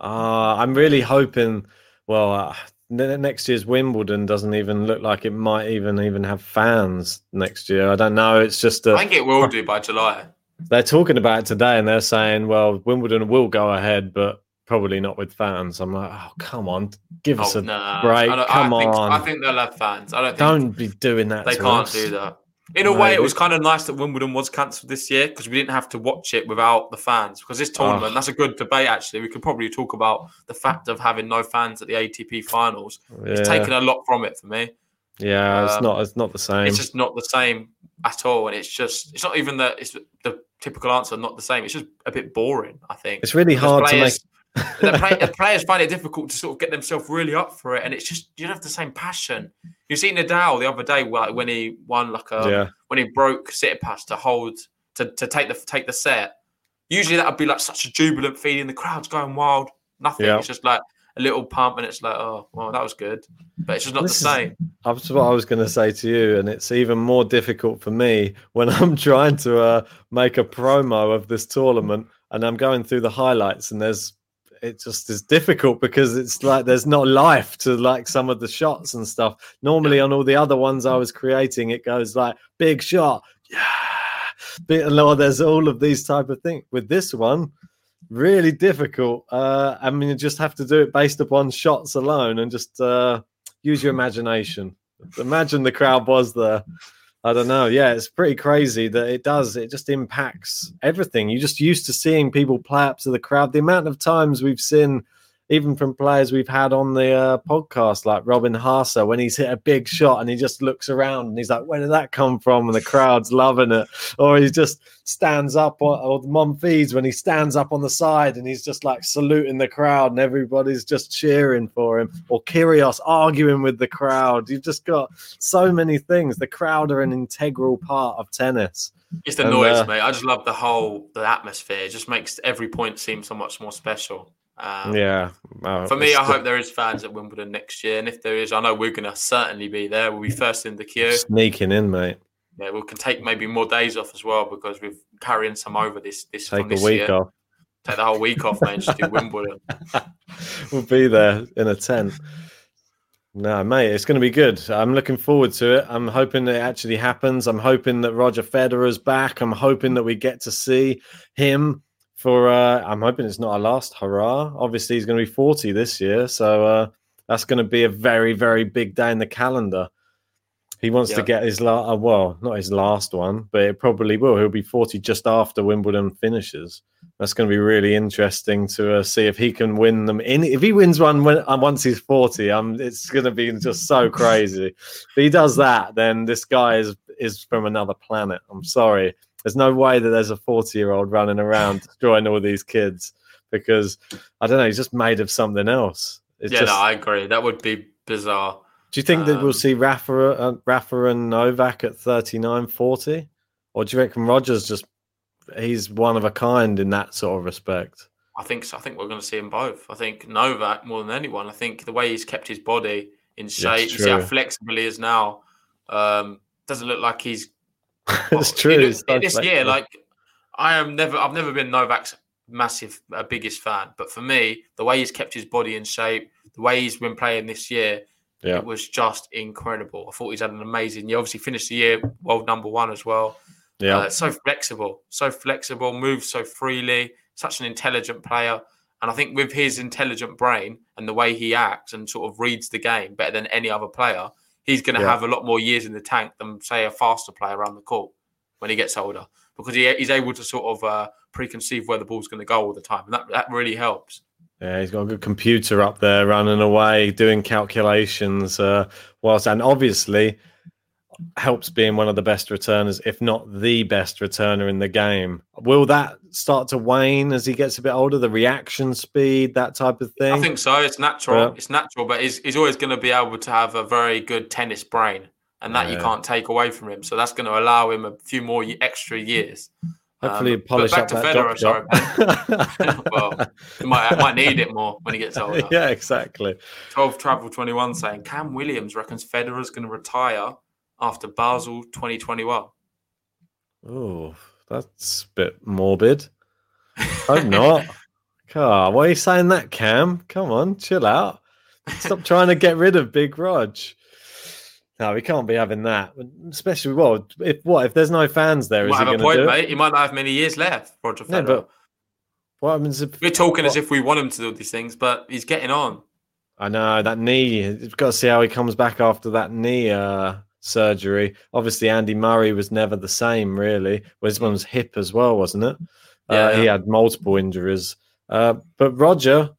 Uh, I'm really hoping. Well, uh, next year's Wimbledon doesn't even look like it might even even have fans next year. I don't know. It's just. A, I think it will do by July. They're talking about it today, and they're saying, "Well, Wimbledon will go ahead, but probably not with fans." I'm like, "Oh, come on, give us oh, a nah. break! Come I think, on!" I think they'll have fans. I don't. don't be doing that. They can't us. do that. In a way, it was kind of nice that Wimbledon was cancelled this year because we didn't have to watch it without the fans. Because this tournament, oh. that's a good debate. Actually, we could probably talk about the fact of having no fans at the ATP finals. Yeah. It's taken a lot from it for me. Yeah, um, it's not. It's not the same. It's just not the same at all, and it's just. It's not even that. It's the typical answer. Not the same. It's just a bit boring. I think it's really hard players, to make. The, play, the, players find it difficult to sort of get themselves really up for it, and it's just you don't have the same passion. You see Nadal the other day, like when he won, like a yeah. when he broke Tsitsipas to hold to, to take the take the set. Usually that would be like such a jubilant feeling. The crowd's going wild. Nothing. Yeah. It's just like a little pump, and it's like, oh, well, that was good, but it's just not This the same. That's what I was going to say to you, and it's even more difficult for me when I'm trying to uh, make a promo of this tournament, and I'm going through the highlights, and there's it just is difficult because it's like there's not life to like some of the shots and stuff. Normally, on all the other ones I was creating, it goes like big shot, yeah, bit lower. There's all of these type of things. With this one, really difficult. Uh, I mean, you just have to do it based upon shots alone, and just uh, use your imagination. Imagine the crowd was there. I don't know. Yeah, it's pretty crazy that it does. It just impacts everything. You're just used to seeing people play up to the crowd. The amount of times we've seen, even from players we've had on the uh, podcast, like Robin Haase, when he's hit a big shot and he just looks around and he's like, "Where did that come from?" And the crowd's loving it. Or he just stands up, or, or Monfils when he stands up on the side and he's just like saluting the crowd and everybody's just cheering for him. Or Kyrgios arguing with the crowd. You've just got so many things. The crowd are an integral part of tennis. It's the And, noise, uh, mate. I just love the whole the atmosphere. It just makes every point seem so much more special. Um, Yeah. uh, For me, I hope there is fans at Wimbledon next year, and if there is, I know we're going to certainly be there. We'll be first in the queue. sneaking in, mate. Yeah, we can take maybe more days off as well because we're carrying some over this this Take from a week year. off. Take the whole week off, mate. Just do Wimbledon. we'll be there in a tent. No, mate, it's going to be good. I'm looking forward to it. I'm hoping it actually happens. I'm hoping that Roger Federer's back. I'm hoping that we get to see him for. Uh, I'm hoping it's not our last hurrah. Obviously, he's going to be 40 this year, so uh, that's going to be a very, very big day in the calendar. He wants to get his last, uh, well, not his last one, but it probably will. He'll be 40 just after Wimbledon finishes. That's going to be really interesting to uh, see if he can win them. In if he wins one when, uh, once he's 40, um, it's going to be just so crazy. if he does that, then this guy is is from another planet. I'm sorry. There's no way that there's a 40 year old running around destroying all these kids because I don't know. He's just made of something else. It's yeah, just, no, I agree. That would be bizarre. do you think that we'll Um, see Rafa, uh, Rafa and Novak at 39, 40? Or do you reckon Rogers just he's one of a kind in that sort of respect? I think so. I think we're going to see him both. I think Novak more than anyone. I think the way he's kept his body in shape, you see how flexible he is now. Um, doesn't look like he's it's true. You know, he's so this year, like I am never, I've never been Novak's massive, uh, biggest fan, but for me, the way he's kept his body in shape, the way he's been playing this year, yeah, it was just incredible. I thought he's had an amazing. He obviously finished the year world number one as well. yeah, Uh, so flexible, so flexible, moves so freely, such an intelligent player. And I think with his intelligent brain and the way he acts and sort of reads the game better than any other player, he's going to Yeah. have a lot more years in the tank than, say, a faster player around the court when he gets older because he, he's able to sort of uh, preconceive where the ball's going to go all the time. And that, that really helps. yeah. He's got a good computer up there running away, doing calculations. Uh, whilst and obviously helps being one of the best returners, if not the best returner in the game. Will that start to wane as he gets a bit older? The reaction speed, that type of thing. I think so. It's natural. Yeah. It's natural, but he's, he's always going to be able to have a very good tennis brain. and that you can't take away from him. So that's going to allow him a few more extra years. Hopefully, Um, polish back up to that Federer, sorry, well, he might, might need it more when he gets older. yeah, exactly. 12 Travel 21 saying Cam Williams reckons Federer's going to retire after Basel 2021. Oh, that's a bit morbid. I'm not. God, why are you saying that, Cam? Come on, chill out. Stop trying to get rid of Big Rog. No, we can't be having that. Especially well, if what if there's no fans there? Might have a point, mate. He might not have many years left, Roger Federer. No, but what happens if We're talking as if we want him to do these things, but he's getting on. I know that knee. You've got to see how he comes back after that knee uh, surgery. Obviously, Andy Murray was never the same, really. Well, this one was hip as well, wasn't it? Uh, Yeah. he had multiple injuries. Uh, but Roger,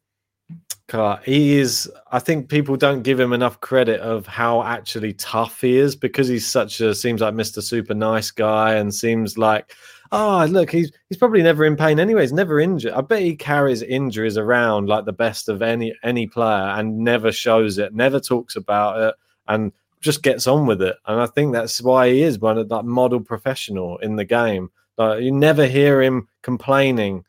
God, he is. I think people don't give him enough credit of how actually tough he is because he's such a seems like Mr. Super Nice guy and seems like. Oh, look, he's he's probably never in pain anyway. He's never injured. I bet he carries injuries around like the best of any any player and never shows it, never talks about it, and just gets on with it. And I think that's why he is one of that model professional in the game. Like you never hear him complaining.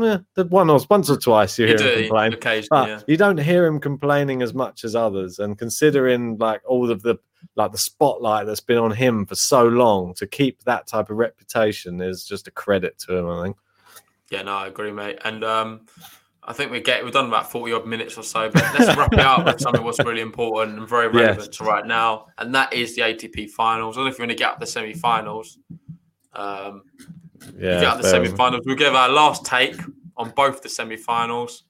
Eh, the one or once or twice you You hear him do complain, occasionally, but yeah. you don't hear him complaining as much as others. And considering like all of the like the spotlight that's been on him for so long, to keep that type of reputation is just a credit to him. I think. Yeah, no, I agree, mate. And um, I think we get we've done about forty odd minutes or so, but let's wrap it up with something what's really important and very relevant Yes. to right now, and that is the ATP finals. I don't know if you want to get up the semi-finals. Um, Yeah, get up the semi-finals. We'll give our last take on both the semi-finals.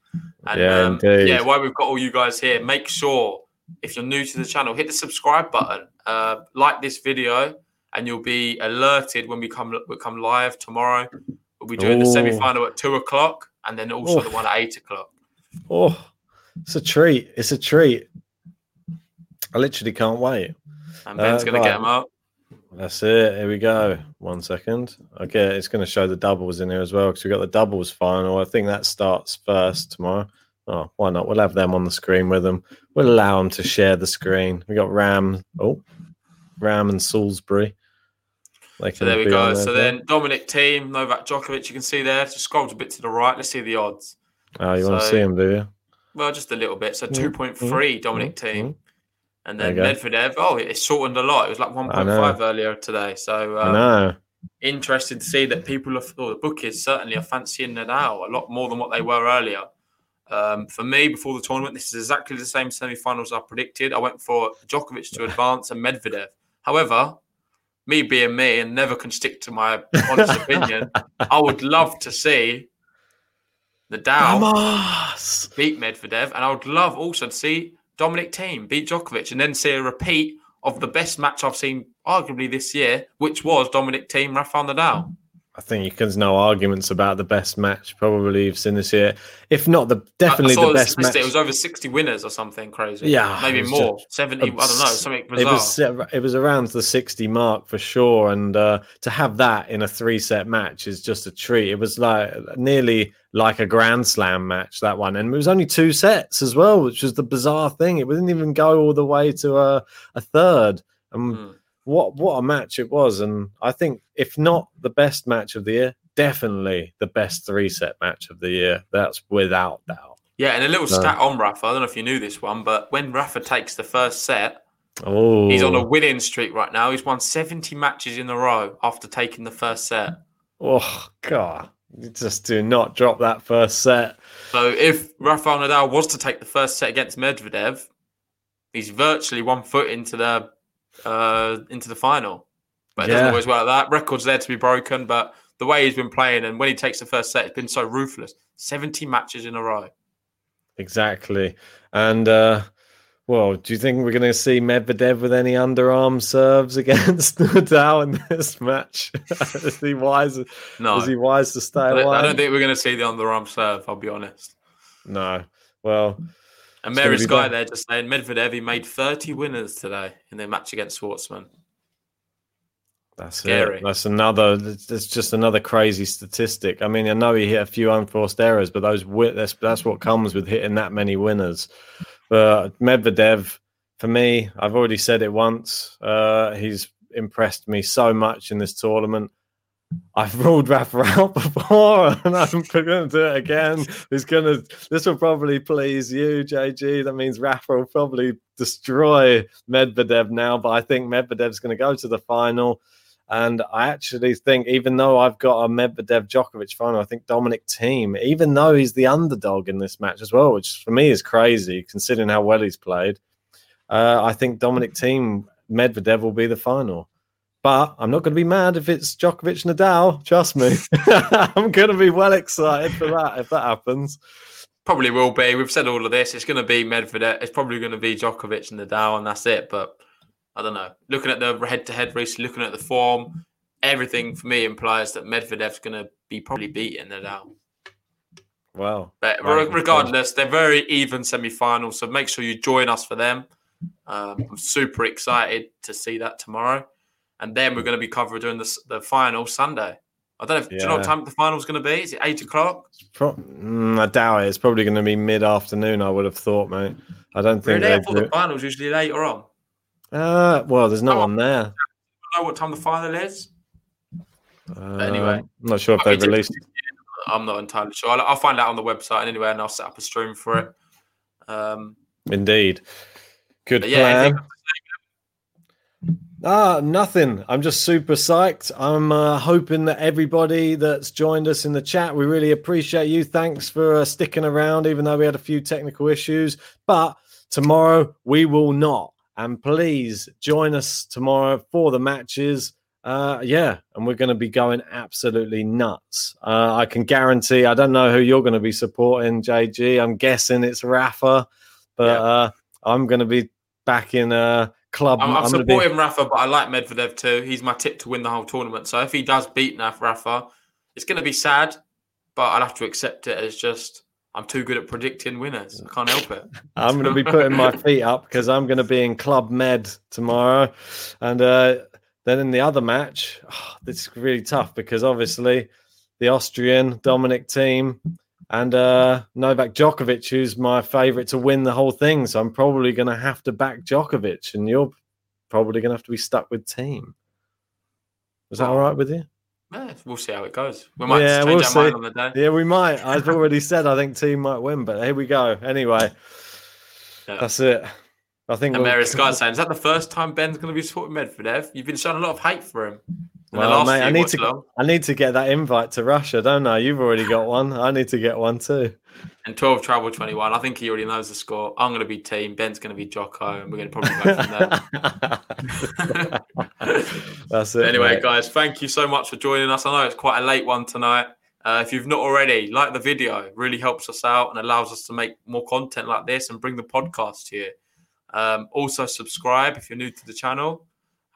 And Yeah, um, yeah, while we've got all you guys here, make sure if you're new to the channel, hit the subscribe button, uh, like this video, and you'll be alerted when we come we come live tomorrow. We'll be doing the semi-final at two o'clock, and then also Oof. the one at eight o'clock. Oh, it's a treat. It's a treat. I literally can't wait. And Ben's Uh, going to get right. them up. That's it. Here we go. One second. Okay, it's going to show the doubles in here as well because we've got the doubles final. I think that starts first tomorrow. Oh, why not? We'll have them on the screen with them. We'll allow them to share the screen. We got Ram. Oh, Ram and Salisbury. They So there we go. there So as then Dominic Thiem, Novak Djokovic, you can see there. Just scroll a bit to the right. Let's see the odds. Oh, you want to see him, do you? Well, just a little bit. So Mm, 2.3 mm, Dominic mm, Thiem. And then. Medvedev, oh, it shortened a lot. It was like 1.5 earlier today. So I uh, know. interested to see that people are, or the bookies certainly are fancying Nadal a lot more than what they were earlier. Um, for me, before the tournament, this is exactly the same semi-finals I predicted. I went for Djokovic to advance and Medvedev. However, me being me and never can stick to my honest opinion, I would love to see Nadal Vamos! beat Medvedev, and I would love also to see Dominic Thiem beat Djokovic, and then see a repeat of the best match I've seen arguably this year, which was Dominic Thiem Rafael Nadal. I think you can no arguments about the best match probably you've seen this year. If not the definitely the best match. It was over sixty winners or something crazy. Yeah, maybe more, just seventy. I don't know, something It was it was around the sixty mark for sure, and uh, to have that in a three set match is just a treat. It was like nearly like a Grand Slam match that one, and it was only two sets as well, which was the bizarre thing. It didn't even go all the way to a, a third. And Mm. What what a match it was! And I think if not the best match of the year, definitely the best three set match of the year. That's without doubt. Yeah, and a little stat on Rafa. I don't know if you knew this one, but when Rafa takes the first set, Oh, he's on a oh. winning streak right now. He's won seventy matches in a row after taking the first set. oh god! You just do not drop that first set. So if Rafael Nadal was to take the first set against Medvedev, he's virtually one foot into the uh, into the final. But it doesn't always work like that. Records there to be broken, but the way he's been playing and when he takes the first set, it's been so ruthless. Seventy matches in a row. Exactly. And uh well, do you think we're going to see Medvedev with any underarm serves against Nadal in this match? is he wise? No, Is he wise to stay I away? I don't think we're going to see the underarm serve. I'll be honest. no. Well, And Mary Sky bad. there just saying Medvedev he made thirty winners today in their match against Schwartzman. that's Scary. it. That's another. That's just another crazy statistic. I mean, I know he hit a few unforced errors, but those that's that's what comes with hitting that many winners. But Medvedev, for me, I've already said it once. Uh, he's impressed me so much in this tournament. I've ruled Rafa out before, and I'm going to do it again. He's going to. This will probably please you, JG. That means Rafa will probably destroy Medvedev now, but I think Medvedev's going to go to the final. And I actually think, even though I've got a Medvedev Djokovic final, I think Dominic Thiem, even though he's the underdog in this match as well, which for me is crazy considering how well he's played, uh, I think Dominic Thiem Medvedev will be the final. But I'm not going to be mad if it's Djokovic Nadal. Trust me, I'm going to be well excited for that if that happens. Probably will be. We've said all of this. It's going to be Medvedev. It's probably going to be Djokovic and Nadal, and that's it. But I don't know. Looking at the head-to-head race, looking at the form, everything for me implies that Medvedev's going to be probably beating Nadal. Wow. But regardless, they're very even semi-finals, so make sure you join us for them. Um, I'm super excited to see that tomorrow and then we're going to be covered during the, the final Sunday. I don't know. If, yeah. Do you know what time the final is going to be? Is it eight o'clock? Pro- mm, I doubt it. It's probably going to be mid afternoon. I would have thought, mate. I don't think. Really? I thought the final's usually later on. Uh, well, there's no oh, one there. I know what time the final is. Uh, anyway, I'm not sure if they've released. I'm not entirely sure. I'll, I'll, find out on the website anyway, and I'll set up a stream for it. Um, Indeed, good plan. Ah, nothing. I'm just super psyched. I'm uh, hoping that everybody that's joined us in the chat, we really appreciate you. Thanks for uh, sticking around, even though we had a few technical issues. But tomorrow we will not. And please join us tomorrow for the matches. Uh, yeah, and we're going to be going absolutely nuts. Uh, I can guarantee. I don't know who you're going to be supporting, JG. I'm guessing it's Rafa, but yeah. uh, I'm going to be back in uh, club. I'm, I'm, I'm supporting be... Rafa, but I like Medvedev too. He's my tip to win the whole tournament. So if he does beat Naf Rafa, it's going to be sad, but I'll have to accept it as just I'm too good at predicting winners. I can't help it. I'm going to be putting my feet up because I'm going to be in Club Med tomorrow, and uh, then in the other match, oh, this is really tough because obviously the Austrian Dominic Thiem and uh, Novak Djokovic, who's my favourite to win the whole thing. So I'm probably going to have to back Djokovic, and you're probably going to have to be stuck with Thiem. Is that all right with you? Yeah, we'll see how it goes. We might yeah, change we'll our mind on the day. Yeah, we might. I've already said I think Thiem might win, but here we go. Anyway, yeah. that's it. I think. And we'll... Mary Scott saying, "Is that the first time Ben's going to be supporting Medvedev? You've been showing a lot of hate for him." Well, mate, I need to. Long. I need to get that invite to Russia, don't I? You've already got one. I need to get one too. And twelve travel twenty one. I think he already knows the score. I'm going to be Thiem. Ben's going to be Jocko, and we're going to probably go from there. That's it. Anyway, mate. guys, thank you so much for joining us. I know it's quite a late one tonight. Uh, if you've not already, like the video. It really helps us out and allows us to make more content like this and bring the podcast to you. Um, also, subscribe if you're new to the channel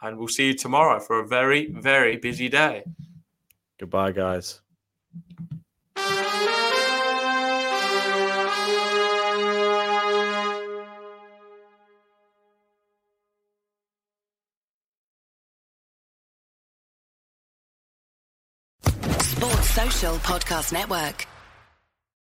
and we'll see you tomorrow for a very, very busy day. Goodbye, guys. Sports Social Podcast Network.